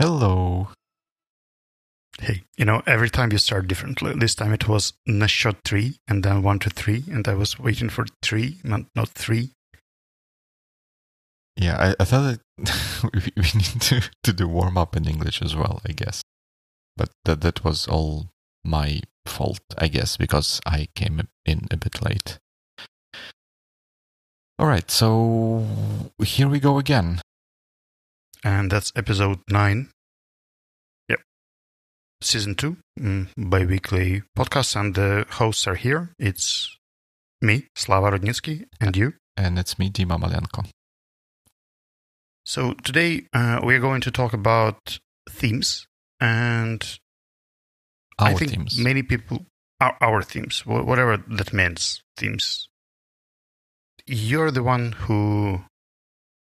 Hello. Hey, you know, every time you start differently. This time it was Nashot 3 and then 1 to 3, and I was waiting for 3, not, not 3. Yeah, I, I thought that we, we need to, to do warm up in English as well, I guess. But that, that was all my fault, I guess, because I came in a bit late. All right, so here we go again. And that's episode 9. Yep. Season 2, mm, bi weekly podcast, and the hosts are here. It's me, Slava Rudnitsky, and you. And it's me, Dima Malyanko. So today uh, we're going to talk about themes and Our I think teams. many people our, our themes, whatever that means, themes. You're the one who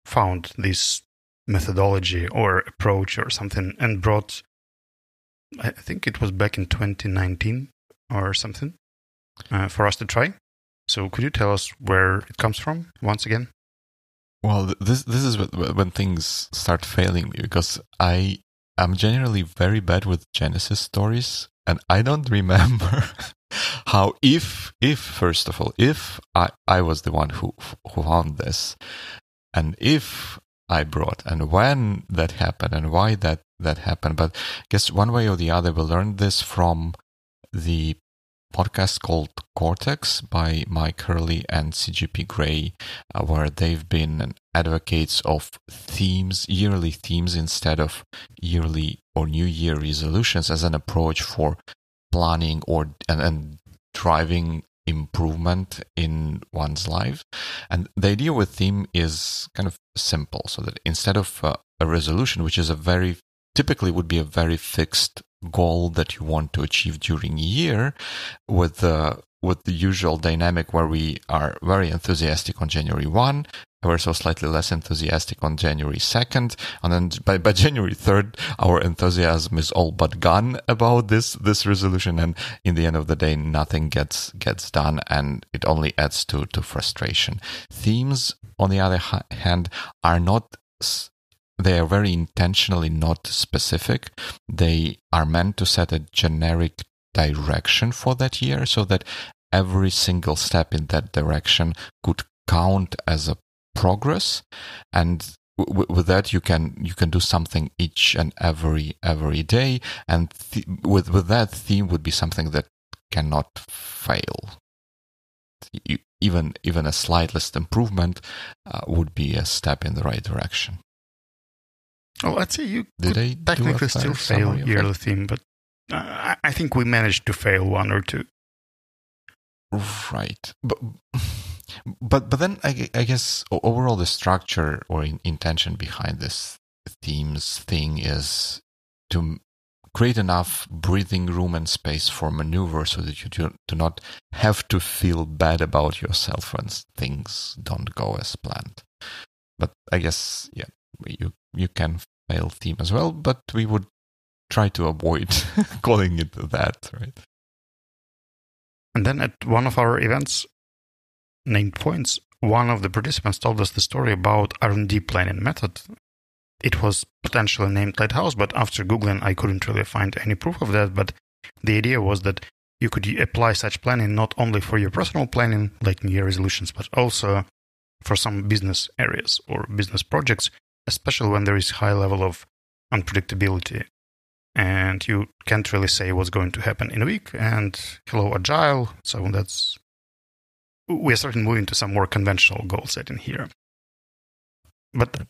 found this methodology or approach or something and brought. I think it was back in 2019 or something uh, for us to try. So could you tell us where it comes from once again? Well, this this is when things start failing me because I am generally very bad with Genesis stories, and I don't remember how if if first of all if I I was the one who who found this, and if I brought and when that happened and why that that happened. But I guess one way or the other we learned this from the podcast called Cortex by Mike Hurley and CGP Grey, uh, where they've been advocates of themes, yearly themes instead of yearly or New Year resolutions as an approach for planning or and, and driving improvement in one's life. And the idea with theme is kind of simple, so that instead of uh, a resolution, which is a very typically would be a very fixed goal that you want to achieve during a year with the with the usual dynamic where we are very enthusiastic on January 1, we're so slightly less enthusiastic on January 2nd, and then by, by January 3rd, our enthusiasm is all but gone about this, this resolution, and in the end of the day, nothing gets, gets done, and it only adds to, to frustration. Themes, on the other hand, are not they are very intentionally not specific. They are meant to set a generic direction for that year so that every single step in that direction could count as a progress. And w- with that you can you can do something each and every every day. And th- with with that theme would be something that cannot fail. You, even even a slightest improvement uh, would be a step in the right direction Oh, I'd say you Did could I do a technically still fail of theme, but uh, I- I think we managed to fail one or two. Right, but but but then I, I guess overall the structure or in, intention behind this themes thing is to create enough breathing room and space for maneuver so that you do, do not have to feel bad about yourself when things don't go as planned. But I guess yeah, you you can fail theme as well, but we would try to avoid calling it that, right? And then at one of our events, named points, one of the participants told us the story about R&D planning method. It was potentially named Lighthouse, but after googling, I couldn't really find any proof of that. But the idea was that you could apply such planning not only for your personal planning, like New Year resolutions, but also for some business areas or business projects, especially when there is high level of unpredictability and you can't really say what's going to happen in a week. And hello, agile. So that's we're starting moving to some more conventional goal setting here. But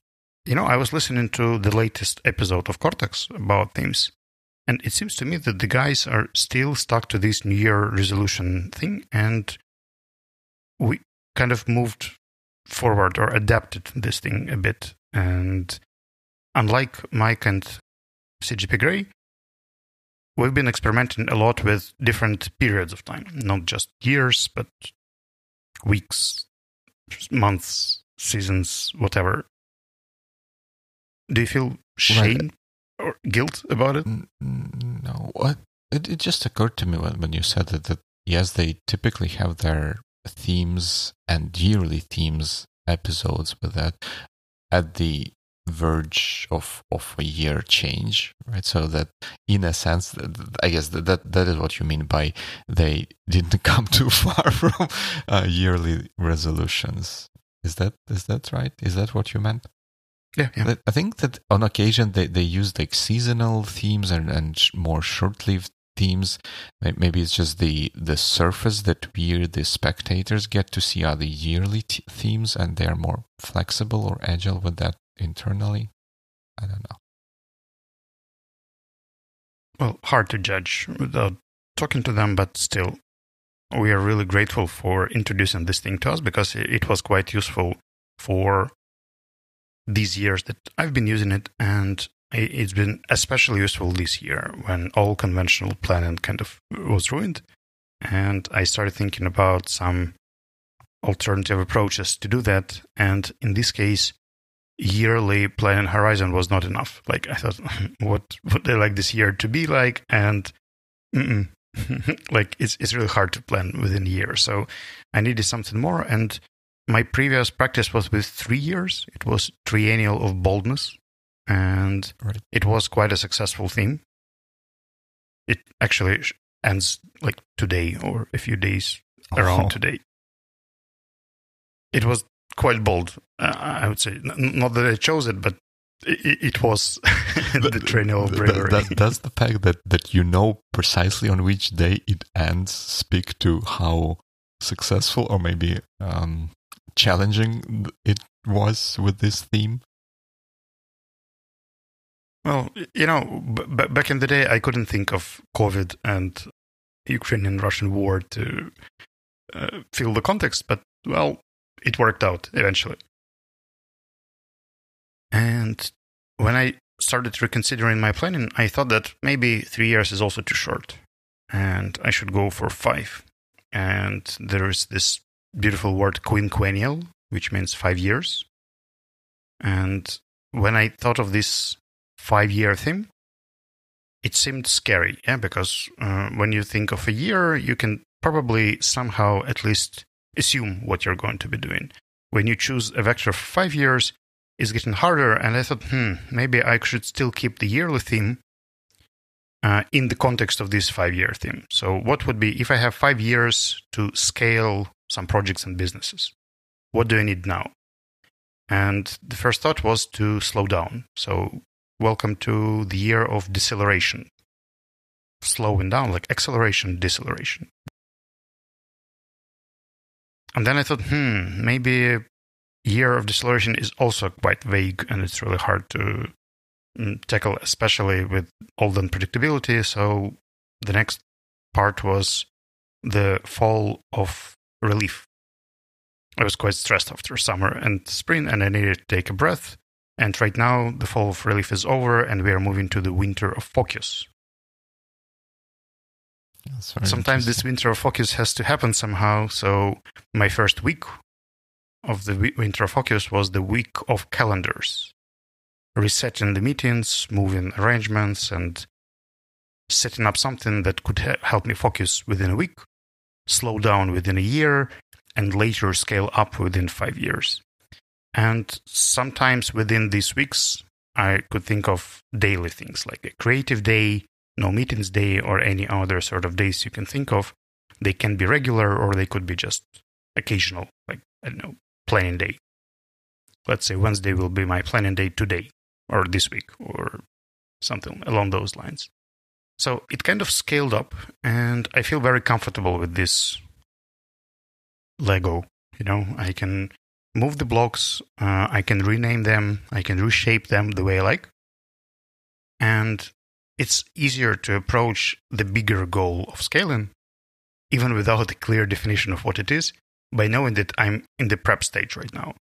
you know, I was listening to the latest episode of Cortex about themes, and it seems to me that the guys are still stuck to this New Year resolution thing, and we kind of moved forward or adapted this thing a bit. And unlike Mike and CGP Grey, we've been experimenting a lot with different periods of time, not just years, but weeks, months, seasons, whatever. Do you feel shame or guilt about it? N- n- No, it, it just occurred to me when, when you said that, that yes, they typically have their themes and yearly themes episodes with that at the verge of of a year change right? So that in a sense i guess that that, that is what you mean by they didn't come too far from uh, yearly resolutions. Is that is that right? Is that what you meant? Yeah, yeah. I think that on occasion they, they use like seasonal themes and, and more short-lived themes. Maybe it's just the the surface that we, the spectators, get to see are the yearly t- themes, and they are more flexible or agile with that internally. I don't know. Well, hard to judge without talking to them, but still, we are really grateful for introducing this thing to us because it was quite useful for these years that I've been using it, and it's been especially useful this year when all conventional planning kind of was ruined. And I started thinking about some alternative approaches to do that. And in this case, yearly planning horizon was not enough. Like I thought, what would I like this year to be like? And like it's it's really hard to plan within a year. So I needed something more. And my previous practice was with three years. It was triennial of boldness, and right. it was quite a successful theme. It actually ends like today or a few days around oh. today. It was quite bold, uh, I would say. N- not that I chose it, but it, it was the triennial of bravery. That, does the fact that, that you know precisely on which day it ends speak to how successful or maybe um, challenging it was with this theme? Well, you know, b- back in the day, I couldn't think of COVID and Ukrainian-Russian war to uh, feel the context, but well, it worked out eventually. And when I started reconsidering my planning, I thought that maybe three years is also too short, and I should go for five. And there is this beautiful word quinquennial, which means five years. And when I thought of this five year theme, it seemed scary, yeah, because uh, when you think of a year, you can probably somehow at least assume what you're going to be doing. When you choose a vector for five years, it's getting harder, and I thought, hmm, maybe I should still keep the yearly theme uh, in the context of this five year theme. So, what would be if I have five years to scale some projects and businesses. What do I need now? And the first thought was to slow down. So, welcome to the year of deceleration. Slowing down, like acceleration, deceleration. And then I thought, hmm, maybe year of deceleration is also quite vague and it's really hard to mm, tackle, especially with all the unpredictability. So the next part was the fall of relief. I was quite stressed after summer and spring, and I needed to take a breath. And right now, the fall of relief is over, and we are moving to the winter of focus. Sometimes this winter of focus has to happen somehow. So, my first week of the winter of focus was the week of calendars, resetting the meetings, moving arrangements, and setting up something that could help me focus within a week slow down within a year, and later scale up within five years. And sometimes within these weeks, I could think of daily things like a creative day, no meetings day, or any other sort of days you can think of. They can be regular or they could be just occasional, like, I don't know, planning day. Let's say Wednesday will be my planning day today, or this week, or something along those lines. So it kind of scaled up, and I feel very comfortable with this Lego. You know, I can move the blocks, uh, I can rename them, I can reshape them the way I like. And it's easier to approach the bigger goal of scaling, even without a clear definition of what it is, by knowing that I'm in the prep stage right now.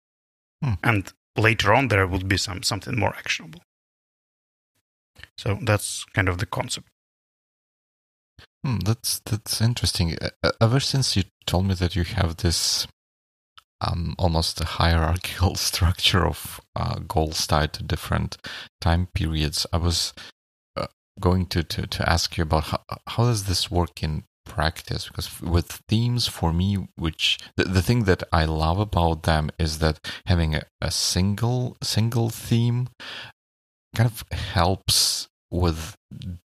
Hmm. And later on, there would be some something more actionable. So that's kind of the concept. Hmm, that's that's interesting. Ever since you told me that you have this um, almost a hierarchical structure of uh, goals tied to different time periods, I was uh, going to, to, to ask you about how, how does this work in practice? Because with themes for me which the, the thing that i love about them is that having a, a single single theme kind of helps with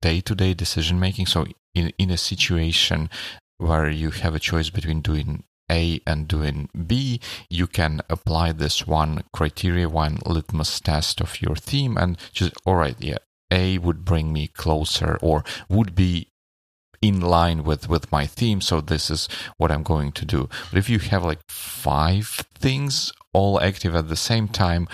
day-to-day decision making so in in a situation where you have a choice between doing a and doing B, you can apply this one criteria, one litmus test of your theme, and just, all right, yeah, A would bring me closer or would be in line with with my theme so this is what i'm going to do. But if you have like five things all active at the same time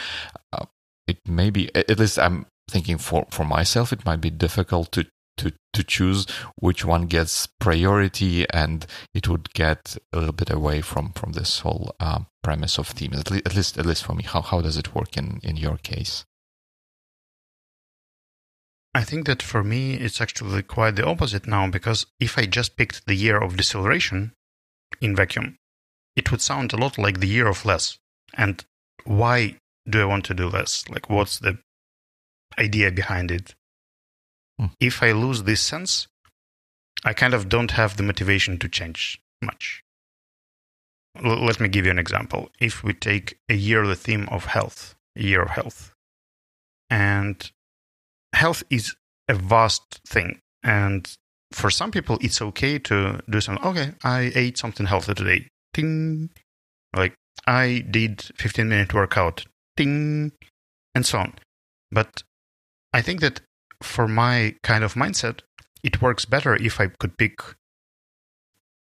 uh, it may be at least i'm thinking for for myself it might be difficult to to to choose which one gets priority and it would get a little bit away from from this whole um, premise of themes at, le- at least at least for me how how does it work in in your case I think that for me, it's actually quite the opposite now because if I just picked the year of deceleration in vacuum, it would sound a lot like the year of less. And why do I want to do less? Like, what's the idea behind it? Hmm. If I lose this sense, I kind of don't have the motivation to change much. L- let me give you an example. If we take a yearly theme of health, a year of health, and health is a vast thing. And for some people, it's okay to do something. Okay, I ate something healthy today. Ding. Like, I did 15 minute workout. Ding. And so on. But I think that for my kind of mindset, it works better if I could pick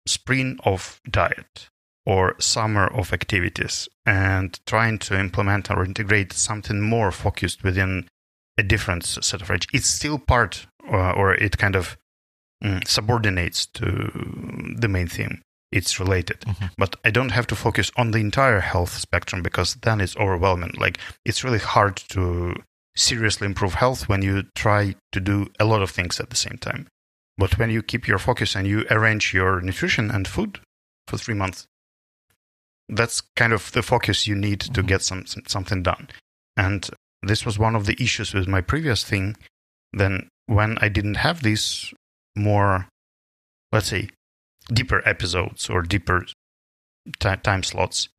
spring of diet or summer of activities and trying to implement or integrate something more focused within a different set of range. It's still part, uh, or it kind of mm, subordinates to the main theme. It's related, mm-hmm. but I don't have to focus on the entire health spectrum because then it's overwhelming. Like it's really hard to seriously improve health when you try to do a lot of things at the same time. But when you keep your focus and you arrange your nutrition and food for three months, that's kind of the focus you need to mm-hmm. get some, some, something done. And this was one of the issues with my previous thing. Then, when I didn't have these more, let's say, deeper episodes or deeper t- time slots,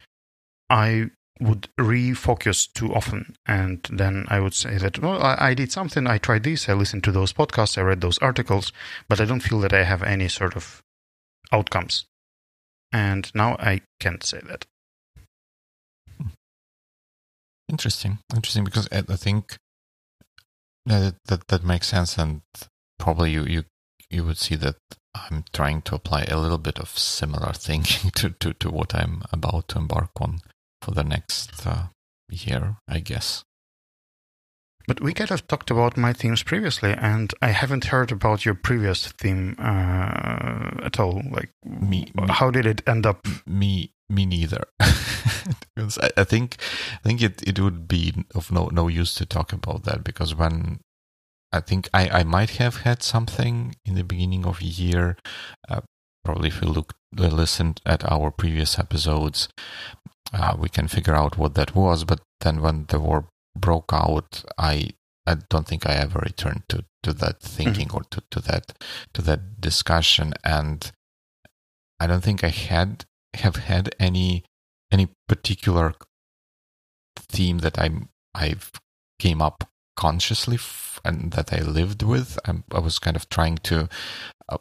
I would refocus too often. And then I would say that, well, I, I, did something, I tried this, I listened to those podcasts, I read those articles, but I don't feel that I have any sort of outcomes. And now I can't say that. Interesting, interesting. Because I, I think that, that that makes sense, and probably you you you would see that I'm trying to apply a little bit of similar thinking to to, to what I'm about to embark on for the next uh, year, I guess. But we kind of talked about my themes previously, and I haven't heard about your previous theme uh, at all. Like, me, how did it end up? Me, me neither. because I, I, think I think it, it would be of no no use to talk about that because when I think I, I might have had something in the beginning of the year. Uh, probably if we look uh, listened at our previous episodes, uh, we can figure out what that was. But then when the war broke out, I I don't think I ever returned to to that thinking mm-hmm. or to, to that to that discussion and I don't think I had have had any any particular theme that I I've came up consciously f- and that I lived with. I'm, i was kind of trying to, uh,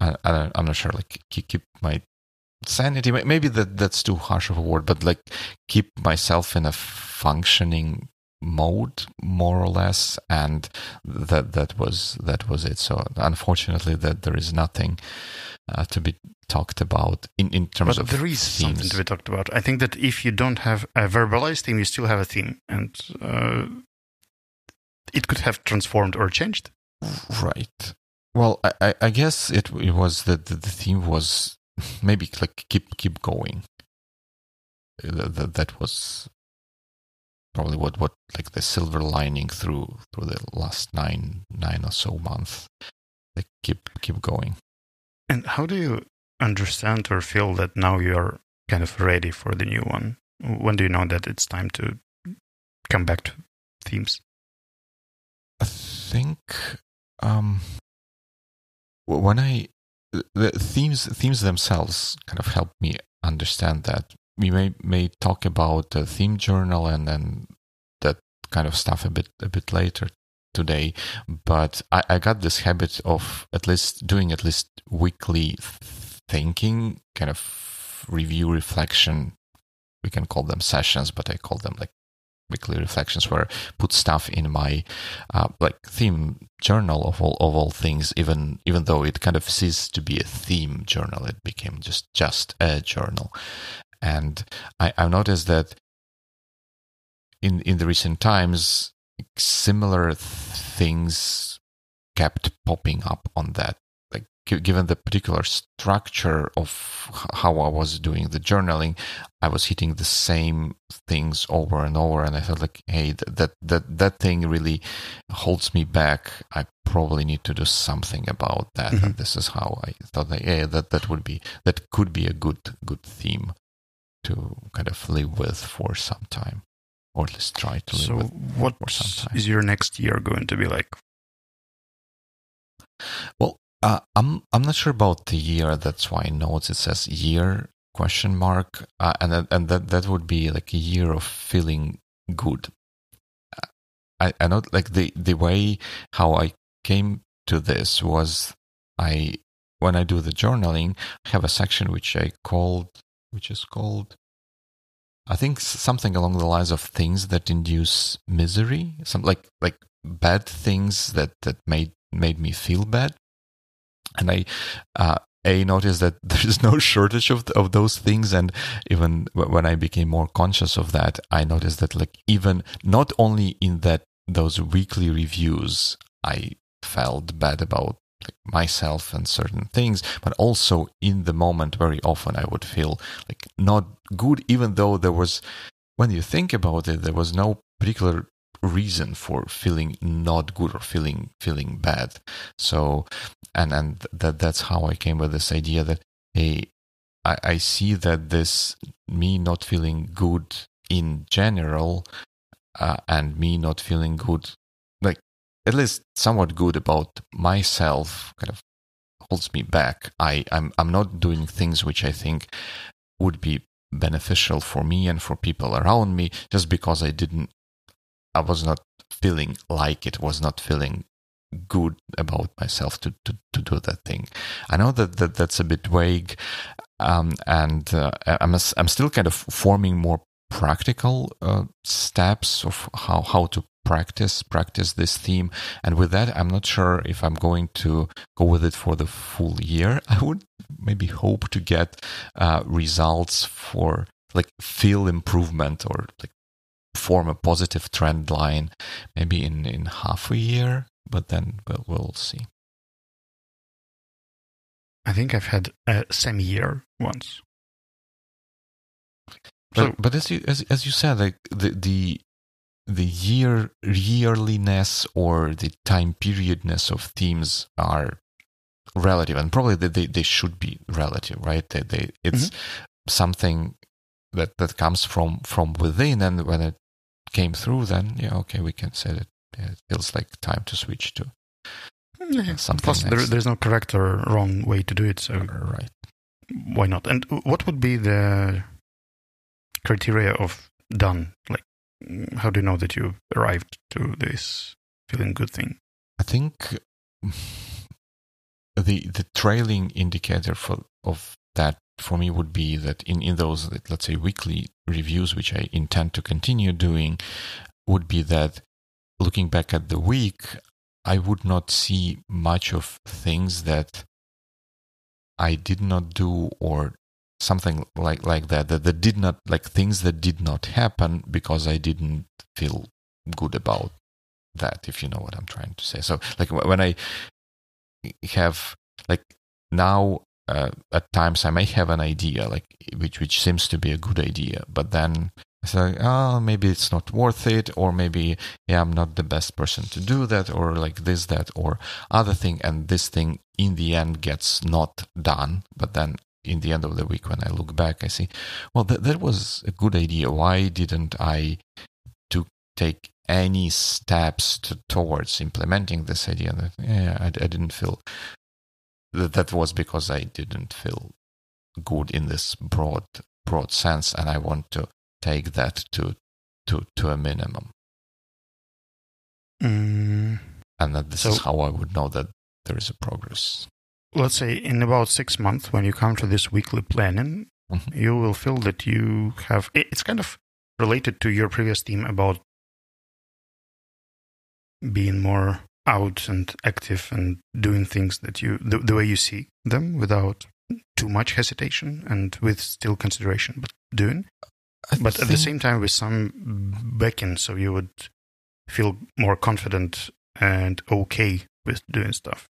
I, am not sure, like keep, keep my sanity. Maybe that that's too harsh of a word, but like keep myself in a functioning mode more or less and that that was that was it so unfortunately that there is nothing uh, to be talked about in, in terms but of there is themes. something to be talked about. I think that if you don't have a verbalized theme, you still have a theme, and uh, it could have transformed or changed. Right. Well, I, I guess it, it was that the, the theme was maybe like keep keep going. That, that was probably what, what like the silver lining through through the last nine nine or so months. Like keep keep going. And how do you understand or feel that now you're kind of ready for the new one? When do you know that it's time to come back to themes? I think um, when I the themes themes themselves kind of help me understand that. We may may talk about the theme journal and then that kind of stuff a bit a bit later today but I, I got this habit of at least doing at least weekly thinking kind of review reflection. We can call them sessions but i call them like weekly reflections where I put stuff in my uh, like theme journal of all of all things even even though it kind of ceased to be a theme journal it became just just a journal. And I, I've noticed that in in the recent times similar things kept popping up on that given the particular structure of how I was doing the journaling, I was hitting the same things over and over, and I felt like, hey, that that that that thing really holds me back. I probably need to do something about that. Mm-hmm. And this is how I thought that, yeah, that that would be that could be a good good theme to kind of live with for some time, or at least try to live so with. what for some time. is your next year going to be like? Well, uh, I'm I'm not sure about the year. That's why in notes it says year question mark, uh, and that, and that that would be like a year of feeling good. Uh, I I know like the the way how I came to this was I when I do the journaling I have a section which I called which is called I think something along the lines of things that induce misery, some like like bad things that that made made me feel bad and I uh, a noticed that there's no shortage of of those things, and even when I became more conscious of that, I noticed that like even not only in that those weekly reviews, I felt bad about like myself and certain things, but also in the moment, very often I would feel like not good, even though there was, when you think about it, there was no particular reason for feeling not good or feeling feeling bad. So and and that that's how i came with this idea that hey I, I see that this me not feeling good in general uh, and me not feeling good like at least somewhat good about myself kind of holds me back. I i'm i'm not doing things which i think would be beneficial for me and for people around me just because i didn't I was not feeling like it, was not feeling good about myself to, to, to do that thing. I know that, that that's a bit vague, um, and uh, I'm, a, I'm still kind of forming more practical uh, steps of how, how to practice practice this theme and with that i'm not sure if i'm going to go with it for the full year i would maybe hope to get uh, results for like feel improvement or like form a positive trend line maybe in, in half a year, but then we'll, we'll see. I think I've had a semi year once. But, so, but as you as, as you said, like the the the year yearliness or the time periodness of themes are relative, and probably they they, should be relative, right? They, they it's mm-hmm. something that that comes from from within, and when it came through, then yeah, okay, we can say that yeah, it feels like time to switch to yeah. something. Plus, there, there's no correct or wrong way to do it, so right. Why not? And what would be the criteria of done? Like, mm, how do you know that you arrived to this feeling good thing? I think the the trailing indicator for of that for me would be that in, in those, let's say, weekly reviews, which I intend to continue doing, would be that looking back at the week, I would not see much of things that I did not do or something like, like that, that, that did not, like things that did not happen because I didn't feel good about that, if you know what I'm trying to say. So, like when I have, like now uh, at times I may have an idea like which which seems to be a good idea, but then I say, oh, maybe it's not worth it, or maybe yeah, I'm not the best person to do that, or like this, that, or other thing, and this thing in the end gets not done. But then in the end of the week, when I look back, I see, well, that that was a good idea. Why didn't I to take any steps to, towards implementing this idea. That yeah, I, I didn't feel that that was because I didn't feel good in this broad broad sense, and I want to take that to to to a minimum. Mm, and that this So- is how I would know that there is a progress. let's say in about six months, when you come to this weekly planning, Mhm. you will feel that you have. It's kind of related to your previous theme about being more out and active and doing things that you the, the way you see them without too much hesitation and with still consideration, but doing. I but at the same time with some backing so you would feel more confident and okay with doing stuff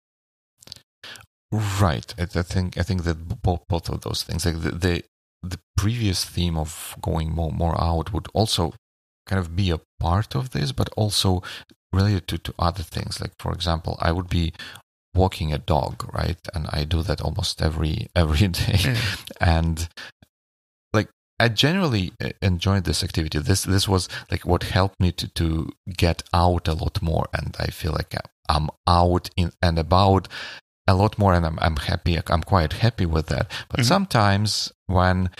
Right. I, I think I think that both both of those things, like the, the the previous theme of going more more out, would also kind of be a part of this, but also related to, to other things. Like for example, I would be walking a dog, right, and I do that almost every every day, and like I generally uh, enjoyed this activity. This this was like what helped me to to get out a lot more, and I feel like I'm out in and about a lot more, and I'm I'm happy. I'm quite happy with that. But Mhm. sometimes when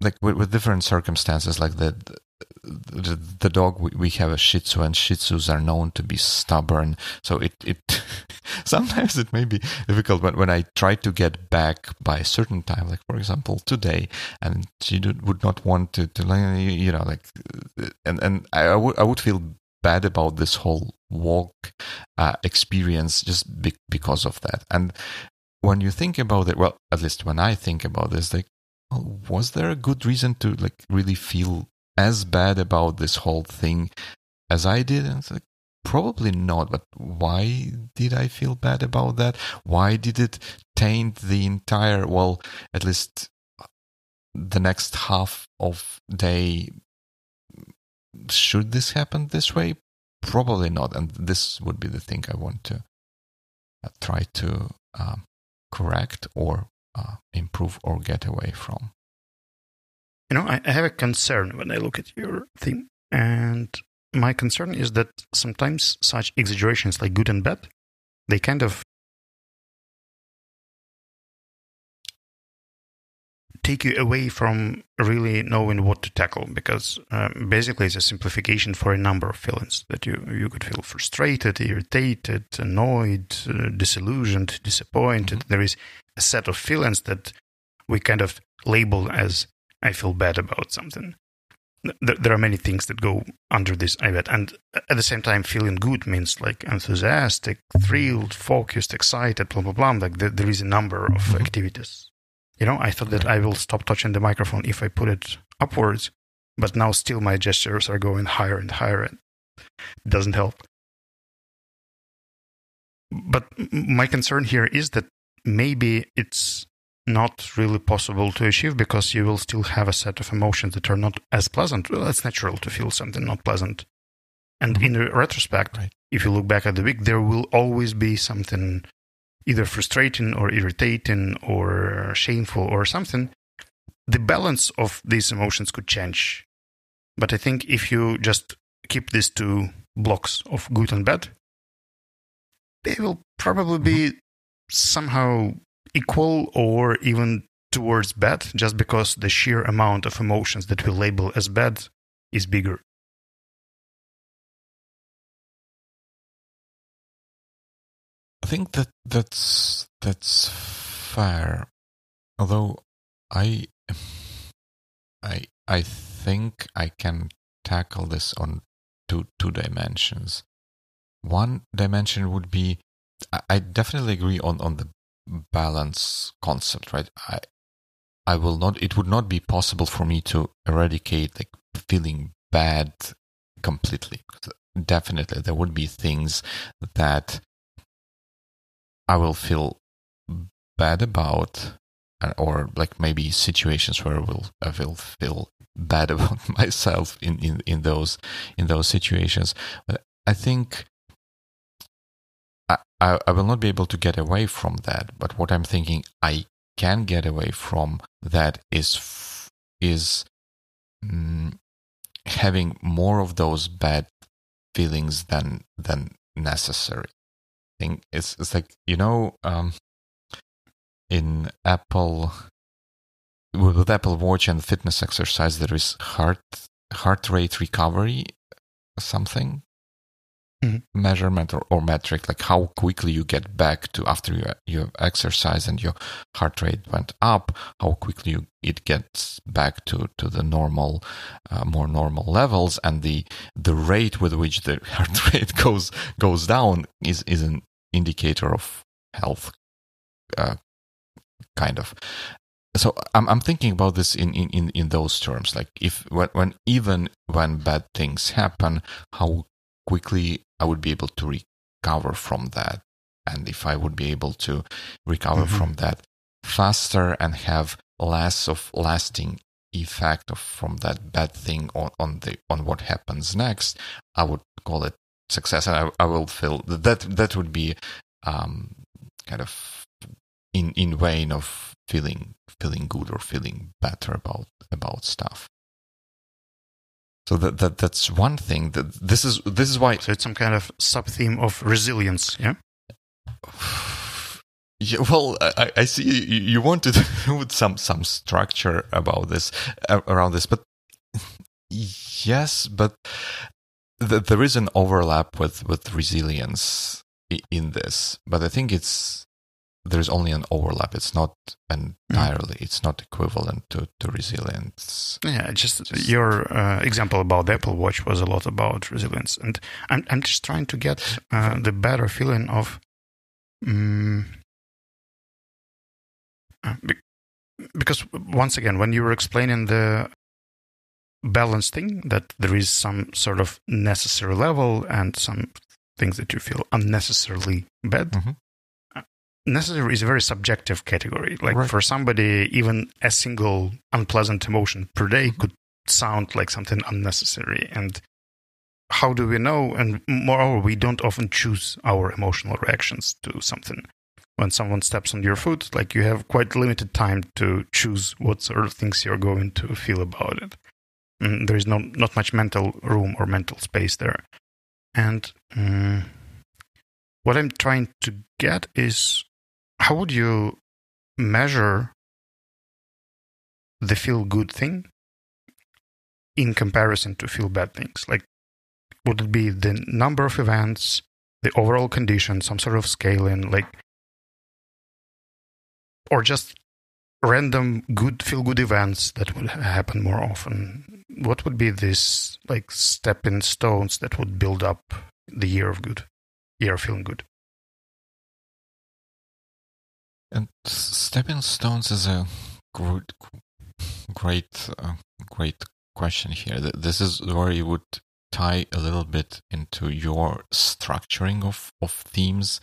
like with, with different circumstances, like the the, the dog we, have a Shih Tzu, and Shih Tzus are known to be stubborn. So it it sometimes it may be difficult when when I try to get back by a certain time, like for example today, and she do, would not want to to you know like and and I, I would I would feel bad about this whole walk uh, experience just be- because of that. And when you think about it, well, at least when I think about this, like, was there a good reason to like really feel as bad about this whole thing as I did? And like, probably not. But why did I feel bad about that? Why did it taint the entire, well, at least the next half of day should this happen this way? Probably not. And this would be the thing I want to uh, try to um, correct or uh, improve or get away from. You know I, I have a concern when i look at your theme and my concern is that sometimes such exaggerations like good and bad they kind of take you away from really knowing what to tackle because um, basically it's a simplification for a number of feelings that you you could feel frustrated irritated annoyed uh, disillusioned disappointed. There is a set of feelings that we kind of label as i feel bad about something Th- there are many things that go under this i bet and at the same time feeling good means like enthusiastic thrilled focused excited blah blah blah like there, there is a number of Mhm. activities you know, I thought that I will stop touching the microphone if I put it upwards, but now still my gestures are going higher and higher. And it doesn't help. But my concern here is that maybe it's not really possible to achieve because you will still have a set of emotions that are not as pleasant. Well, it's natural to feel something not pleasant. And Mhm. in retrospect, Right. if you look back at the week, there will always be something either frustrating or irritating or shameful or something, the balance of these emotions could change. But I think if you just keep these two blocks of good and bad, they will probably be somehow equal or even towards bad, just because the sheer amount of emotions that we label as bad is bigger. I think that that's that's fair. Although I I I think I can tackle this on two two dimensions. One dimension would be I, definitely agree on on the balance concept, right? I I will not it would not be possible for me to eradicate like feeling bad completely. Definitely there would be things that I will feel bad about, or like maybe situations where I will I will feel bad about myself in, in, in those in those situations. But I think I, I will not be able to get away from that. But what I'm thinking I can get away from that is is mm, having more of those bad feelings than than necessary. I think it's it's like you know um, in Apple with Apple Watch and fitness exercise there is heart heart rate recovery something Mhm. measurement or, or metric like how quickly you get back to after you you exercise and your heart rate went up how quickly you, it gets back to to the normal uh, more normal levels and the the rate with which the heart rate goes goes down is is an indicator of health uh, kind of so I'm I'm thinking about this in, in, in, in those terms. Like if when, when even when bad things happen, how quickly I would be able to recover from that, and if I would be able to recover Mhm. from that faster and have less of lasting effect of from that bad thing on, on the on what happens next, I would call it success, and I, I will feel that that would be um, kind of in in vein of feeling feeling good or feeling better about about stuff. So that that that's one thing. That this is this is why So it's some kind of sub theme of resilience. Yeah. Yeah, well, I, I see you, you to put some some structure about this around this, but yes, but th- there is an overlap with with resilience in this, but I think it's there's only an overlap. It's not entirely. It's not equivalent to to resilience. Yeah, just, Just- your uh, example about the Apple Watch was a lot about resilience, and I'm I'm just trying to get uh, the better feeling of, um, because once again, when you were explaining the balance thing, that there is some sort of necessary level and some things that you feel unnecessarily bad. Mhm. Necessary is a very subjective category. Like Right. for somebody, even a single unpleasant emotion per day Mhm. could sound like something unnecessary. And how do we know? And moreover, we don't often choose our emotional reactions to something. When someone steps on your foot, like you have quite limited time to choose what sort of things you're going to feel about it. And there is no not much mental room or mental space there. And mm, what I'm trying to get is how would you measure the feel good thing in comparison to feel bad things? Like, would it be the number of events, the overall condition, some sort of scaling, like, or just random good feel good events that would happen more often? What would be this like stepping stones that would build up the year of good, year of feeling good? And stepping stones is a great, great, uh, great question here. This is where you would tie a little bit into your structuring of, of themes.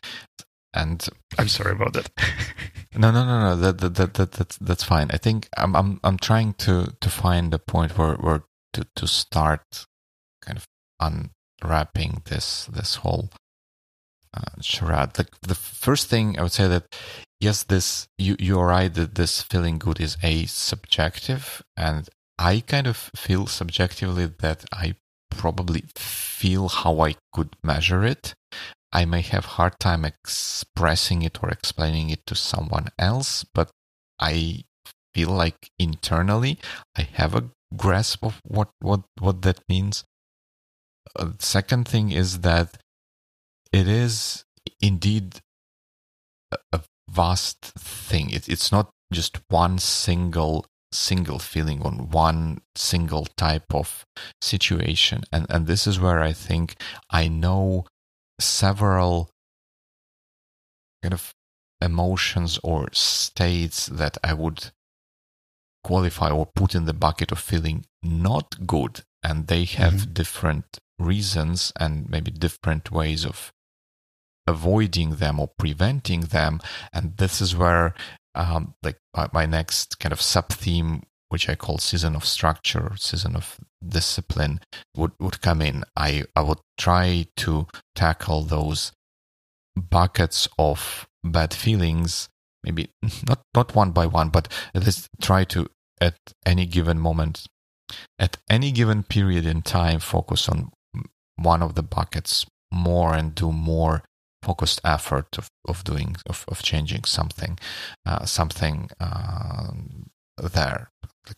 And I'm sorry about that. no, no, no, no. That, that, that, that that's that's fine. I think I'm I'm I'm trying to to find a point where where to to start kind of unwrapping this this whole uh, charade. Like the first thing I would say that yes, this you you're right that this feeling good is a subjective, and I kind of feel subjectively that I probably feel how I could measure it. I may have hard time expressing it or explaining it to someone else, but I feel like internally I have a grasp of what what what that means. Uh, second thing is that it is indeed a, vast thing. It, it's not just one single single feeling on one single type of situation, and and this is where I think I know several kind of emotions or states that I would qualify or put in the bucket of feeling not good. And they have mm-hmm. different reasons and maybe different ways of avoiding them or preventing them and this is where um, like my, my next kind of sub theme which I call season of structure, season of discipline, would, would come in. I, I would try to tackle those buckets of bad feelings, maybe not, not one by one, but let's try to, at any given moment, at any given period in time, focus on one of the buckets more and do more focused effort of, of doing of, of changing something uh, something uh, there.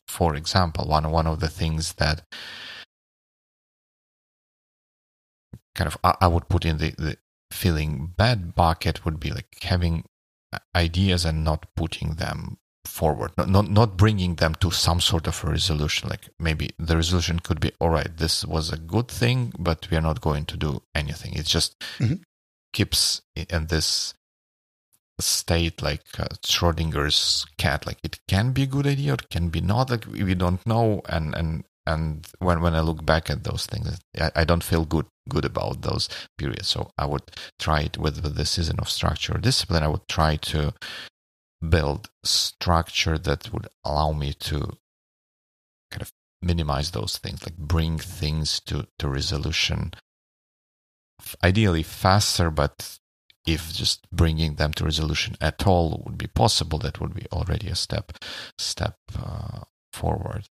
For example one one of the things that kind of I, I would put in the, the feeling bad bucket would be like having ideas and not putting them forward. Not, not not bringing them to some sort of a resolution. Like maybe the resolution could be all right this was a good thing but we are not going to do anything. It's just mm-hmm. Keeps in this state like uh, schrodinger's cat like it can be a good idea or it can be not like we don't know and and and when when i look back at those things i, I don't feel good good about those periods. So i would try it with, with the season of structure discipline. I would try to build structure that would allow me to kind of minimize those things, like bring things to, to resolution ideally faster, but if just bringing them to resolution at all would be possible, that would be already a step step uh, forward.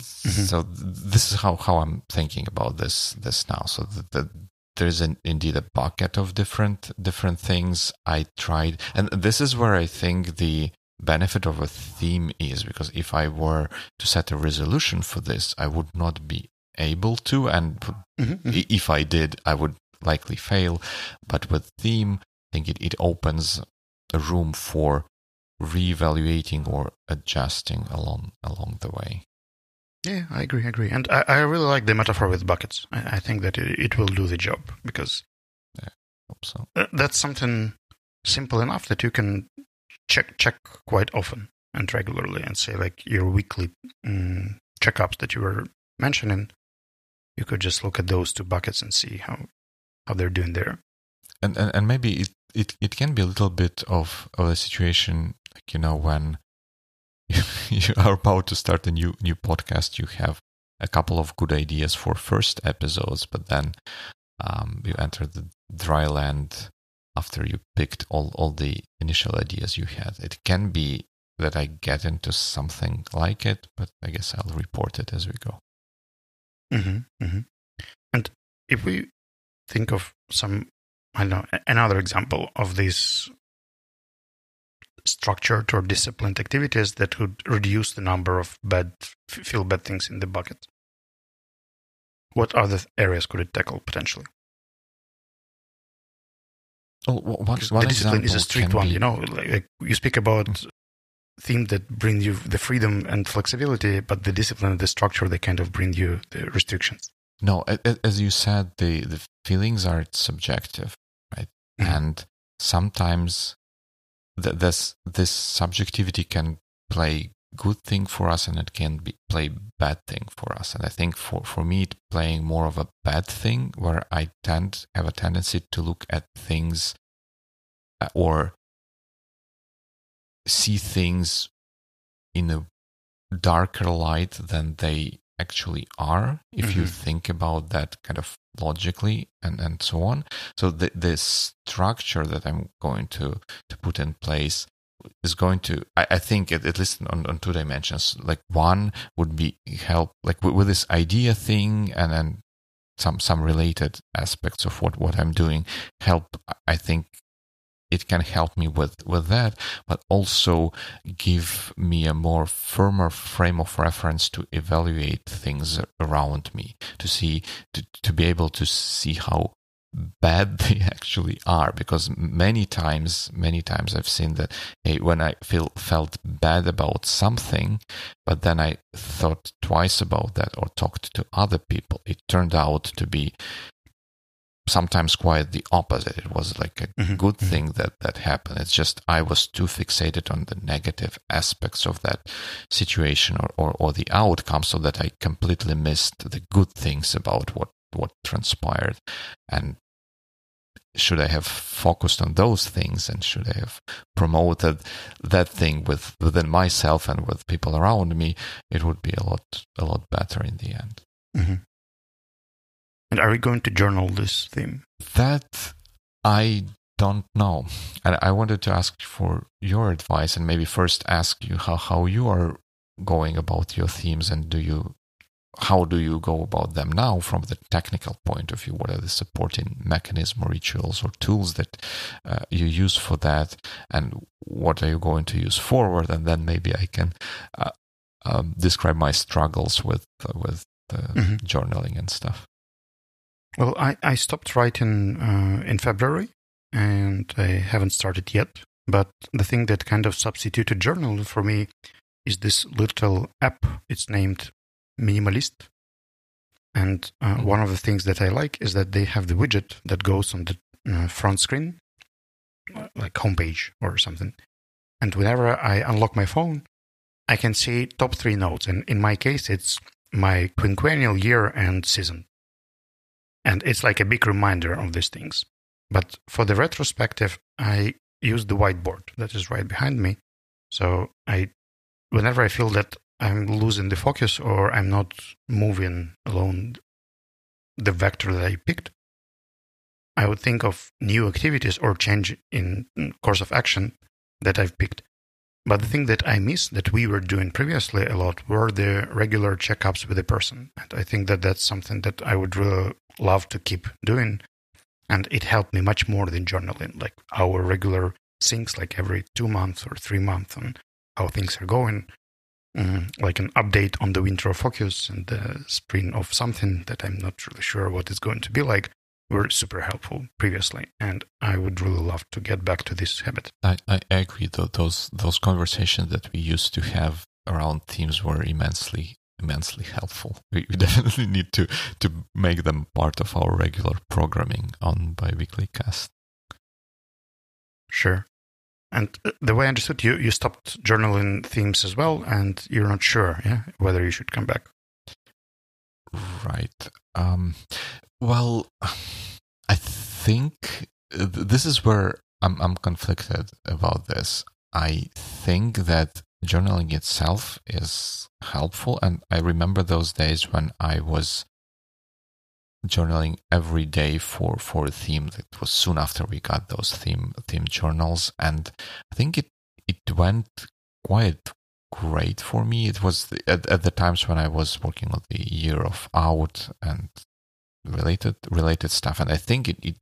Mm-hmm. So this is how, how I'm thinking about this this now. So the, the there's an, indeed a bucket of different different things I tried, and this is where I think the benefit of a theme is because if I were to set a resolution for this, I would not be able to, and mm-hmm, mm-hmm. if I did, I would likely fail. But with theme, I think it, it opens a room for reevaluating or adjusting along along the way. Yeah, I agree. I agree, and I, I really like the metaphor with buckets. I, I think that it, it, will do the job because yeah, hope so. Uh, that's something simple enough that you can check check quite often and regularly, and say like your weekly um, checkups that you were mentioning. You could just look at those two buckets and see how how they're doing there. And and, and maybe it, it, it can be a little bit of, of a situation like you know when you are about to start a new new podcast, you have a couple of good ideas for first episodes, but then um, you enter the dry land after you picked all, all the initial ideas you had. It can be that I get into something like it, but I guess I'll report it as we go. Mm-hmm, mm-hmm. And if we think of some, I don't know, another example of these structured or disciplined activities that would reduce the number of bad feel bad things in the bucket. What other areas could it tackle potentially? Well, what, what the discipline is a strict one, be... you know. Like, you speak about mm. Theme that bring you the freedom and flexibility, but the discipline and the structure they kind of bring you the restrictions. No, as you said, the the feelings are subjective, right? Mm-hmm. And sometimes th- this this subjectivity can play good thing for us and it can be play bad thing for us and i think for for me it playing more of a bad thing where i tend have a tendency to look at things uh, or see things in a darker light than they actually are if mm-hmm. you think about that kind of logically and, and so on. So the, the structure that I'm going to, to put in place is going to, I, I think at, at least on, on two dimensions, like one would be help, like with, with this idea thing and then some, some related aspects of what, what I'm doing help, I think, it can help me with, with that, but also give me a more firmer frame of reference to evaluate things around me, to see, to, to be able to see how bad they actually are because many times many times i've seen that hey when i feel felt bad about something but then i thought twice about that or talked to other people it turned out to be sometimes quite the opposite. It was like a mm-hmm. good mm-hmm. thing that that happened. It's just I was too fixated on the negative aspects of that situation or, or, or the outcome so that I completely missed the good things about what, what transpired. And should I have focused on those things and should I have promoted that thing with within myself and with people around me, it would be a lot a lot better in the end. Mm-hmm. And are we going to journal this theme? That I don't know. And I wanted to ask for your advice and maybe first ask you how, how you are going about your themes and do you how do you go about them now from the technical point of view? What are the supporting mechanism or rituals or tools that uh, you use for that? And what are you going to use forward? And then maybe I can uh, um, describe my struggles with uh, with mm-hmm. journaling and stuff. Well, I, I stopped writing uh, in February and I haven't started yet. But the thing that kind of substituted journal for me is this little app. It's named Minimalist. And uh, mm-hmm. one of the things that I like is that they have the widget that goes on the uh, front screen, like homepage or something. And whenever I unlock my phone, I can see top three notes. And in my case, it's my quinquennial year and season. And it's like a big reminder of these things. But for the retrospective, I use the whiteboard that is right behind me. So I, whenever I feel that I'm losing the focus or I'm not moving along the vector that I picked, I would think of new activities or change in course of action that I've picked. But the thing that I miss that we were doing previously a lot were the regular checkups with the person. And I think that that's something that I would really love to keep doing and it helped me much more than journaling, like our regular things, like every two months or three months on how things are going. Mm, like an update on the winter focus and the spring of something that I'm not really sure what it's going to be like were super helpful previously, and I would really love to get back to this habit. I, I agree. Those those conversations that we used to have around themes were immensely immensely helpful. We definitely need to to make them part of our regular programming on biweekly cast. Sure. And uh, the way I understood you, you stopped journaling themes as well, and you're not sure, yeah, whether you should come back. Right. Um, well, I think uh, this is where I'm I'm conflicted about this. I think that journaling itself is helpful. And I remember those days when I was journaling every day for for a theme. It was soon after we got those theme theme journals, and I think it it went quite great for me. It was at, at the times when I was working on the year of out and related related stuff, and I think it it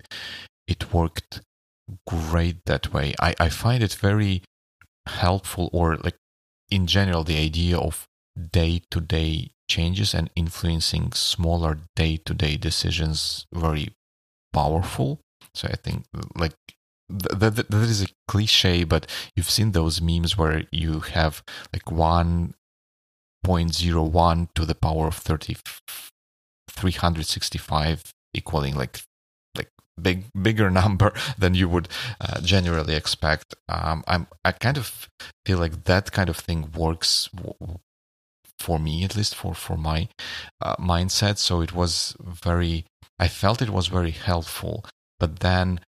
it worked great that way. I I find it very helpful or like in general, the idea of day to day changes and influencing smaller day to day decisions very powerful. So I think like that, that, that is a cliche, but you've seen those memes where you have like 1.01 to the power of 30, 365 equaling like like big bigger number than you would uh, generally expect. Um, I'm I kind of feel like that kind of thing works w- for me at least for for my uh, mindset. So it was very. I felt it was very helpful, but then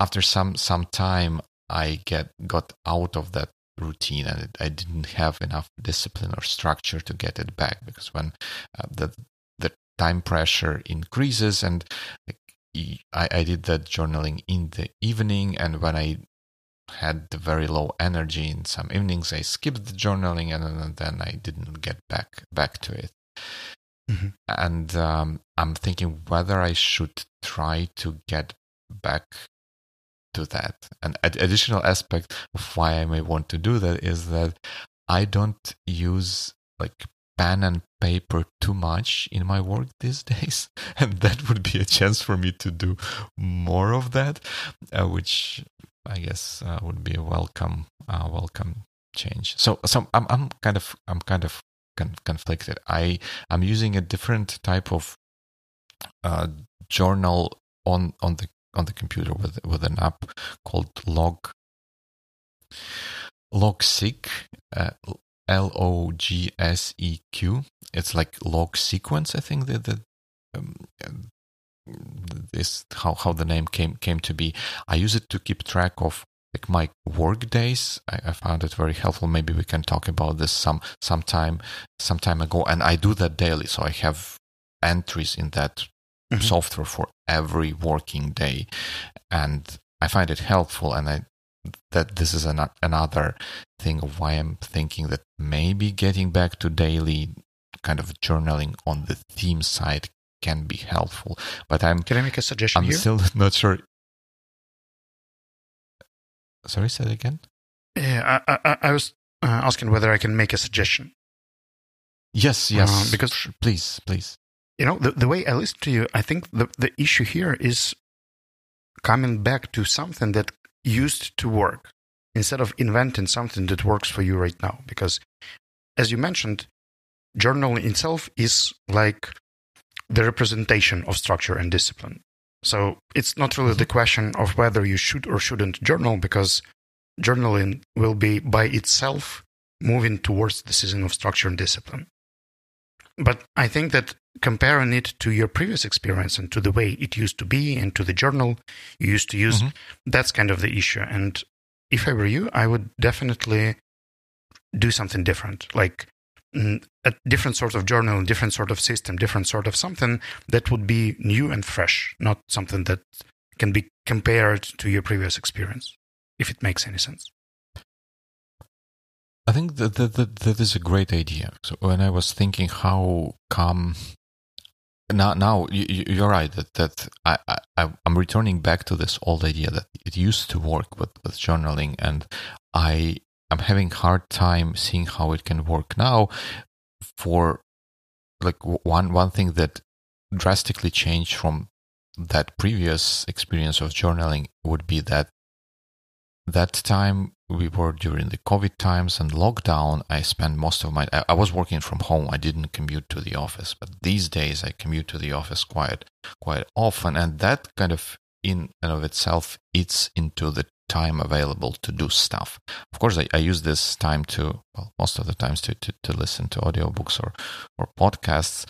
after some some time, I get got out of that routine and I didn't have enough discipline or structure to get it back because when uh, the time pressure increases and I, I did that journaling in the evening, and when I had the very low energy in some evenings, I skipped the journaling, and then I didn't get back back to it. Mm-hmm. And um, I'm thinking whether I should try to get back to that. An ad- additional aspect of why I may want to do that is that I don't use like pen and paper too much in my work these days and that would be a chance for me to do more of that uh, which i guess uh, would be a welcome uh, welcome change. So so i'm i'm kind of i'm kind of con- conflicted. I i'm using a different type of uh, journal on on the on the computer with with an app called log logseq uh, L O G S E Q. It's like log sequence, I think that the um, this how how the name came came to be. I use it to keep track of like my work days. I, I found it very helpful. Maybe we can talk about this some sometime some time ago. And I do that daily, so I have entries in that mm-hmm. software for every working day, and I find it helpful. And I that this is an, another thing of why I'm thinking that maybe getting back to daily kind of journaling on the theme side can be helpful. But I'm Can I make a suggestion I'm here? still not sure. Sorry, say it again. Yeah, I, I, I was uh, asking whether I can make a suggestion. Yes, yes. Uh, because- Sh- please, please. You know, the, the way I listen to you, I think the, the issue here is coming back to something that used to work instead of inventing something that works for you right now. Because, as you mentioned, journaling itself is like the representation of structure and discipline. So it's not really the mm-hmm. question of whether you should or shouldn't journal, because journaling will be by itself moving towards the season of structure and discipline. But I think that comparing it to your previous experience and to the way it used to be and to the journal you used to use, Mhm. that's kind of the issue. And if I were you, I would definitely do something different, like mm, a different sort of journal, different sort of system, different sort of something that would be new and fresh, not something that can be compared to your previous experience, if it makes any sense. I think that that, that that is a great idea. So when I was thinking how come now now you, you're right that that I, I I'm returning back to this old idea that it used to work with with journaling and I I'm having hard time seeing how it can work now for like one one thing that drastically changed from that previous experience of journaling would be that that time we were during the covid times and lockdown i spent most of my I, I was working from home. I didn't commute to the office but these days i commute to the office quite quite often. And that kind of in and of itself eats into the time available to do stuff. Of course i, I use this time to well most of the times to, to, to listen to audiobooks or or podcasts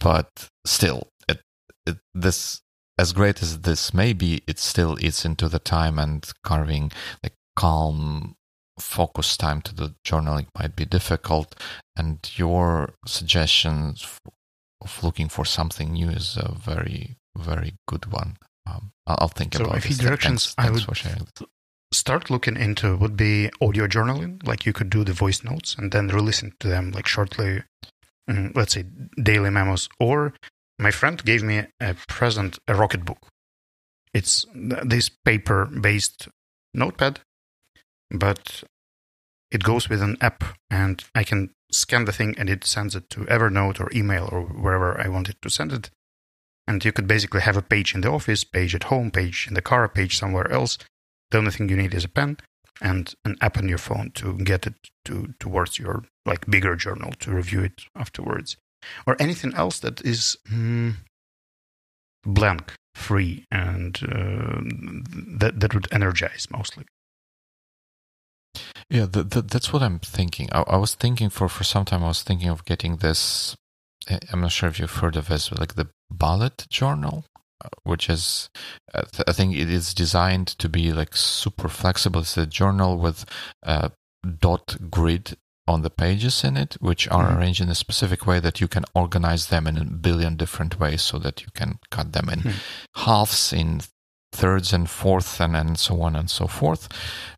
but still it, it this as great as this may be it still eats into the time and carving like calm focus time to the journaling might be difficult and your suggestions of looking for something new is a very very good one um, I'll, think So about a few this. directions thanks, I would- sharing this. start looking into would be audio journaling. Like you could do the voice notes and then re-listen to them like shortly, mm, let's say daily memos. Or my friend gave me a present, a Rocketbook. It's this paper-based notepad, but it goes with an app, and I can scan the thing, and it sends it to Evernote or email or wherever I want it to send it. And you could basically have a page in the office, page at home, page in the car, page somewhere else. The only thing you need is a pen and an app on your phone to get it to towards your like bigger journal to review it afterwards, or anything else that is mm, blank, free, and uh, that that would energize mostly. Yeah, th- th- that's what I'm thinking. I-, I was thinking for for some time. I was thinking of getting this. I- I'm not sure if you've heard of this, like the bullet journal, uh, which is, uh, I think it is designed to be like super flexible. It's a journal with a dot grid on the pages in it, which are Mhm. arranged in a specific way that you can organize them in a billion different ways, so that you can cut them in Hmm. halves, in thirds and fourths, and and so on and so forth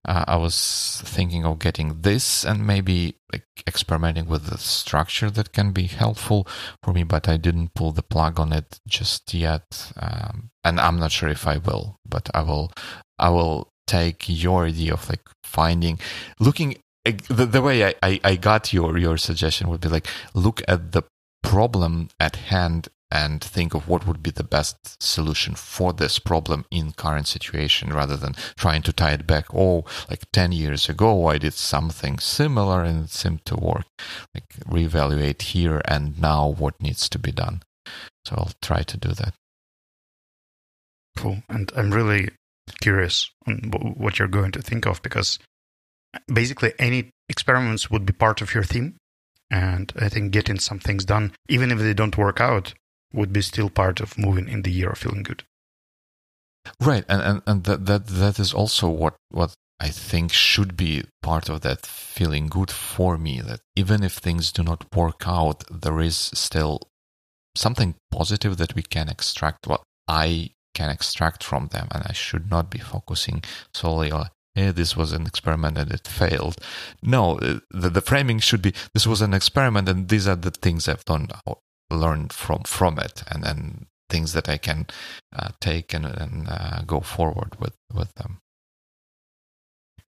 uh, I was thinking of getting this and maybe like experimenting with the structure that can be helpful for me, but I didn't pull the plug on it just yet, um, and I'm not sure if I will. But I will, I will take your idea of like finding, looking. The, the way I, I, I got your your suggestion would be like look at the problem at hand and think of what would be the best solution for this problem in current situation rather than trying to tie it back oh like 10 years ago i did something similar and it seemed to work like reevaluate here and now what needs to be done so i'll try to do that Cool. And I'm really curious on what you're going to think of because basically any experiments would be part of your theme. And I think getting some things done, even if they don't work out, would be still part of moving in the year of feeling good. right and and, and that, that that is also what what i think should be part of that feeling good for me that even if things do not work out there is still something positive that we can extract what i can extract from them and i should not be focusing solely on hey, this was an experiment and it failed. No, uh, the, the framing should be this was an experiment and these are the things I've done, learned from from it, and then things that I can uh, take and, and uh, go forward with with them.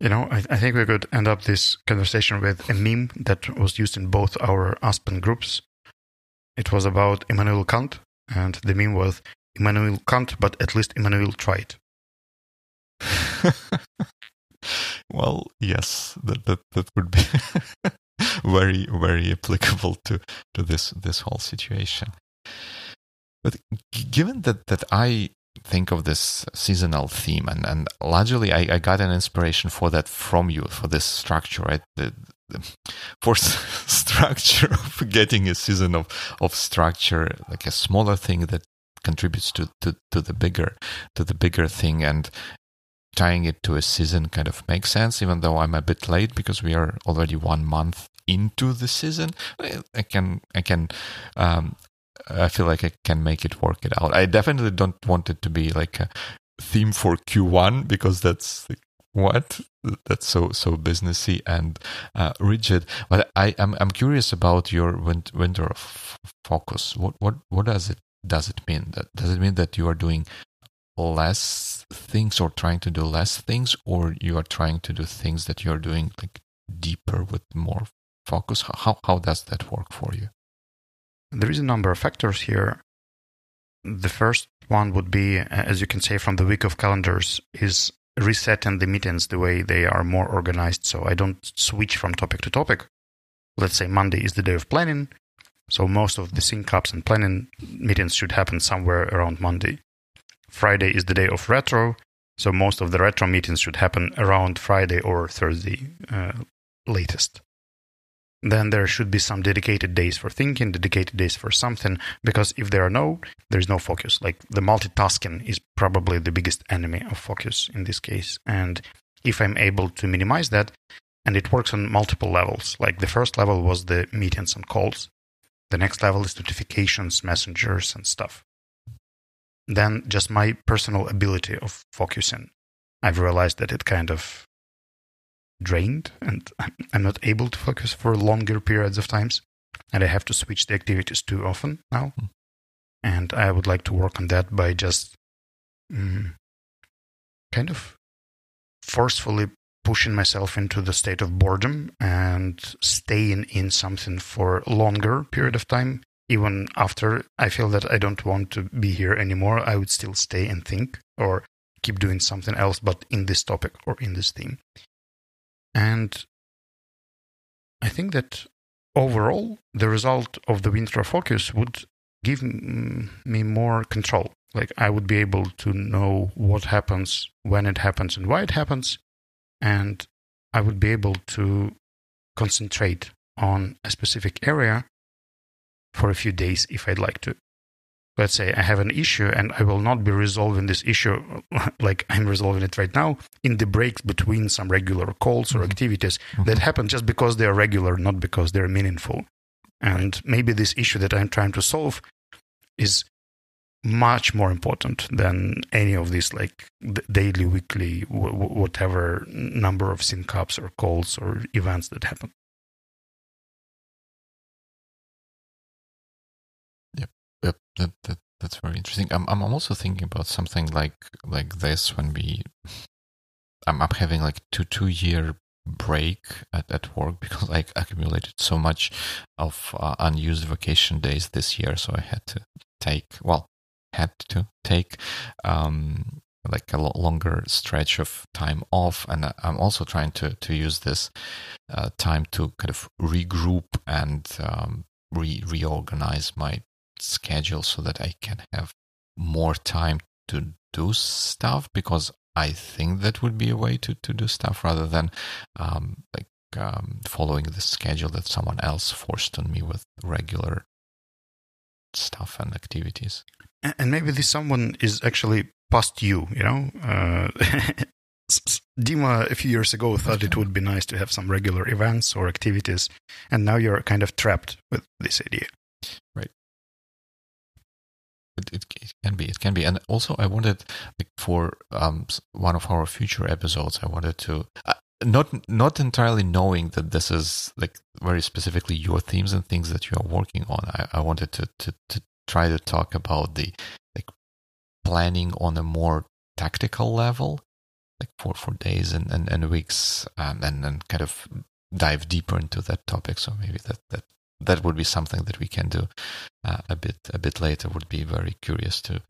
You know, I, I, think we could end up this conversation with a meme that was used in both our Aspen groups. It was about Immanuel Kant, and the meme was Immanuel Kant, but at least Immanuel tried. well, yes, that that, that would be very very applicable to to this this whole situation. But given that that I think of this seasonal theme, and and largely I, I got an inspiration for that from you for this structure, right? The, the for structure of getting a season of of structure, like a smaller thing that contributes to, to, to the bigger to the bigger thing and tying it to a season kind of makes sense, even though I'm a bit late because we are already one month into the season. I can, I can, um, I feel like I can make it work it out. I definitely don't want it to be like a theme for Q1 because that's like, what that's so so businessy and uh, rigid. But I am I'm, I'm curious about your winter of focus. What what what does it does it mean? That does it mean that you are doing less things or trying to do less things or you are trying to do things that you're doing like deeper with more focus how how does that work for you? There is a number of factors here. The first one would be as you can say from the week of calendars is resetting the meetings the way they are more organized. So i don't switch from topic to topic. Let's say monday is the day of planning. So most of the sync ups and planning meetings should happen somewhere around monday. Friday is the day of retro, so most of the retro meetings should happen around Friday or Thursday uh, latest. Then there should be some dedicated days for thinking, dedicated days for something, because if there are no, there's no focus. Like the multitasking is probably the biggest enemy of focus in this case. And if I'm able to minimize that, and it works on multiple levels, like the first level was the meetings and calls, the next level is notifications, messengers, and stuff Then just my personal ability of focusing. I've realized that it kind of drained and I'm not able to focus for longer periods of times and I have to switch the activities too often now. Mm. And I would like to work on that by just mm, kind of forcefully pushing myself into the state of boredom and staying in something for a longer period of time even after I feel that I don't want to be here anymore, I would still stay and think or keep doing something else, but in this topic or in this theme. And I think that overall, the result of the winter focus would give me more control. Like I would be able to know what happens, when it happens, and why it happens. And I would be able to concentrate on a specific area for a few days if I'd like to. Let's say I have an issue and I will not be resolving this issue like I'm resolving it right now in the breaks between some regular calls or mm-hmm. activities mm-hmm. that happen just because they are regular, not because they're meaningful. And maybe this issue that I'm trying to solve is much more important than any of these like daily, weekly, whatever number of sync ups or calls or events that happen. That, that that's very interesting. I'm I'm also thinking about something like like this when we I'm I'm having like two two year break at, at work because I accumulated so much of uh, unused vacation days this year, so I had to take well had to take um like a lot longer stretch of time off and i'm also trying to to use this uh, time to kind of regroup and um, re- reorganize my schedule so that I can have more time to do stuff because I think that would be a way to, to do stuff rather than um, like um, following the schedule that someone else forced on me with regular stuff and activities. And maybe this someone is actually past you, you know? Uh, Dima, a few years ago, thought it would be nice to have some regular events or activities, and now you're kind of trapped with this idea. It, it, it can be, it can be, and also I wanted like for um one of our future episodes, I wanted to uh, not not entirely knowing that this is like very specifically your themes and things that you are working on. I, I wanted to, to to try to talk about the like planning on a more tactical level, like for for days and and, and weeks, um, and and kind of dive deeper into that topic. So maybe that that that would be something that we can do uh, a bit a bit later. Would be very curious to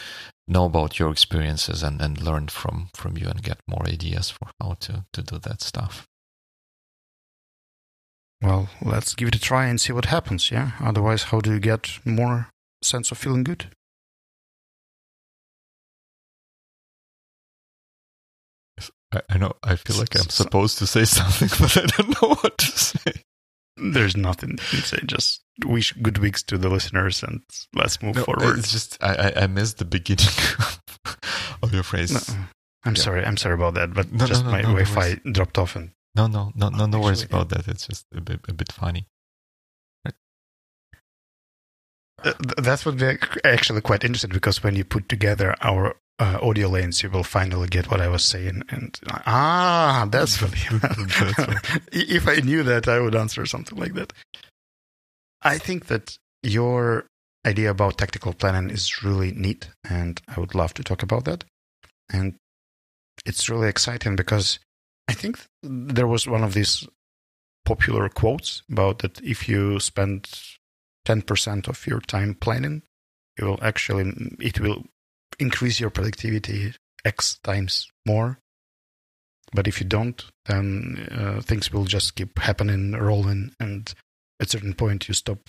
know about your experiences and, and learn from from you and get more ideas for how to to do that stuff. Well, let's give it a try and see what happens. Yeah. Otherwise, how do you get more sense of feeling good? I, I know. I feel like I'm supposed to say something, but I don't know what to say. There's nothing to say. Just wish good weeks to the listeners and let's move No, forward. It's just I, I, I missed the beginning of your phrase. No, I'm Yeah. sorry. I'm sorry about that, but No, just my Wi-Fi dropped off, and No, no, no, no, no worries about that. It's just a bit a bit funny. uh, that's what we're actually quite interested because when you put together our uh, audio lanes, you will finally get what I was saying. And ah, that's funny. If I knew that, I would answer something like that. I think that your idea about tactical planning is really neat, and I would love to talk about that. And it's really exciting because I think there was one of these popular quotes about that if you spend 10% of your time planning, you will actually, it will increase your productivity X times more. But if you don't, then uh, things will just keep happening, rolling, and at a certain point you stop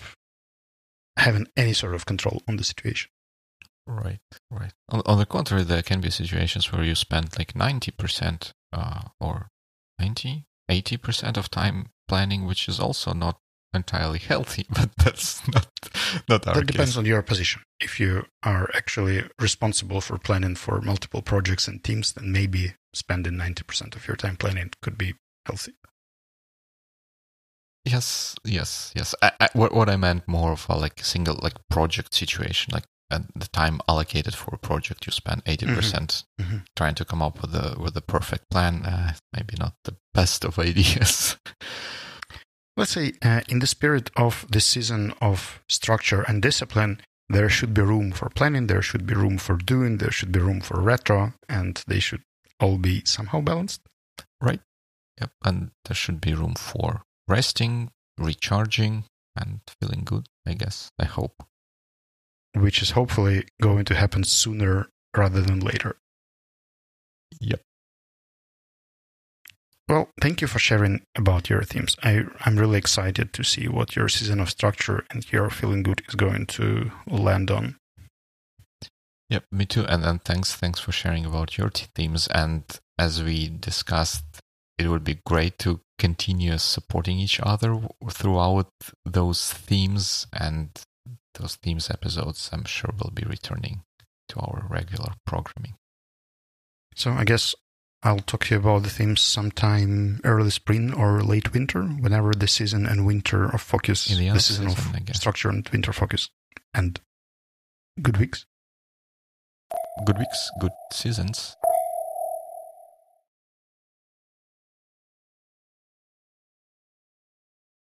having any sort of control on the situation. Right, right. On, on the contrary, there can be situations where you spend like 90% uh, or 90, 80% of time planning, which is also not entirely healthy, but that's not, not our that depends case. on your position. If you are actually responsible for planning for multiple projects and teams, then maybe spending 90% of your time planning could be healthy. Yes, yes, yes. I, I, what, what I meant more of a like single like project situation, like at the time allocated for a project, you spend 80% Mhm. trying to come up with a with a perfect plan. Uh, maybe not the best of ideas. Let's say, uh, in the spirit of the season of structure and discipline, there should be room for planning, there should be room for doing, there should be room for retro, and they should all be somehow balanced. Right. Yep, and there should be room for resting, recharging, and feeling good. I guess. I hope. which is hopefully going to happen sooner rather than later. Yep. Well, thank you for sharing about your themes. I, I'm really excited to see what your season of structure and your feeling good is going to land on. Yep, me too. And and thanks, thanks for sharing about your t- themes. And as we discussed, it would be great to continue supporting each other throughout those themes and those themes episodes. I'm sure will be returning to our regular programming. So I guess I'll talk to you about the themes sometime early spring or late winter, whenever the season and winter of focus, the the season off-season, of structure and winter focus, and good weeks. Good weeks, good seasons.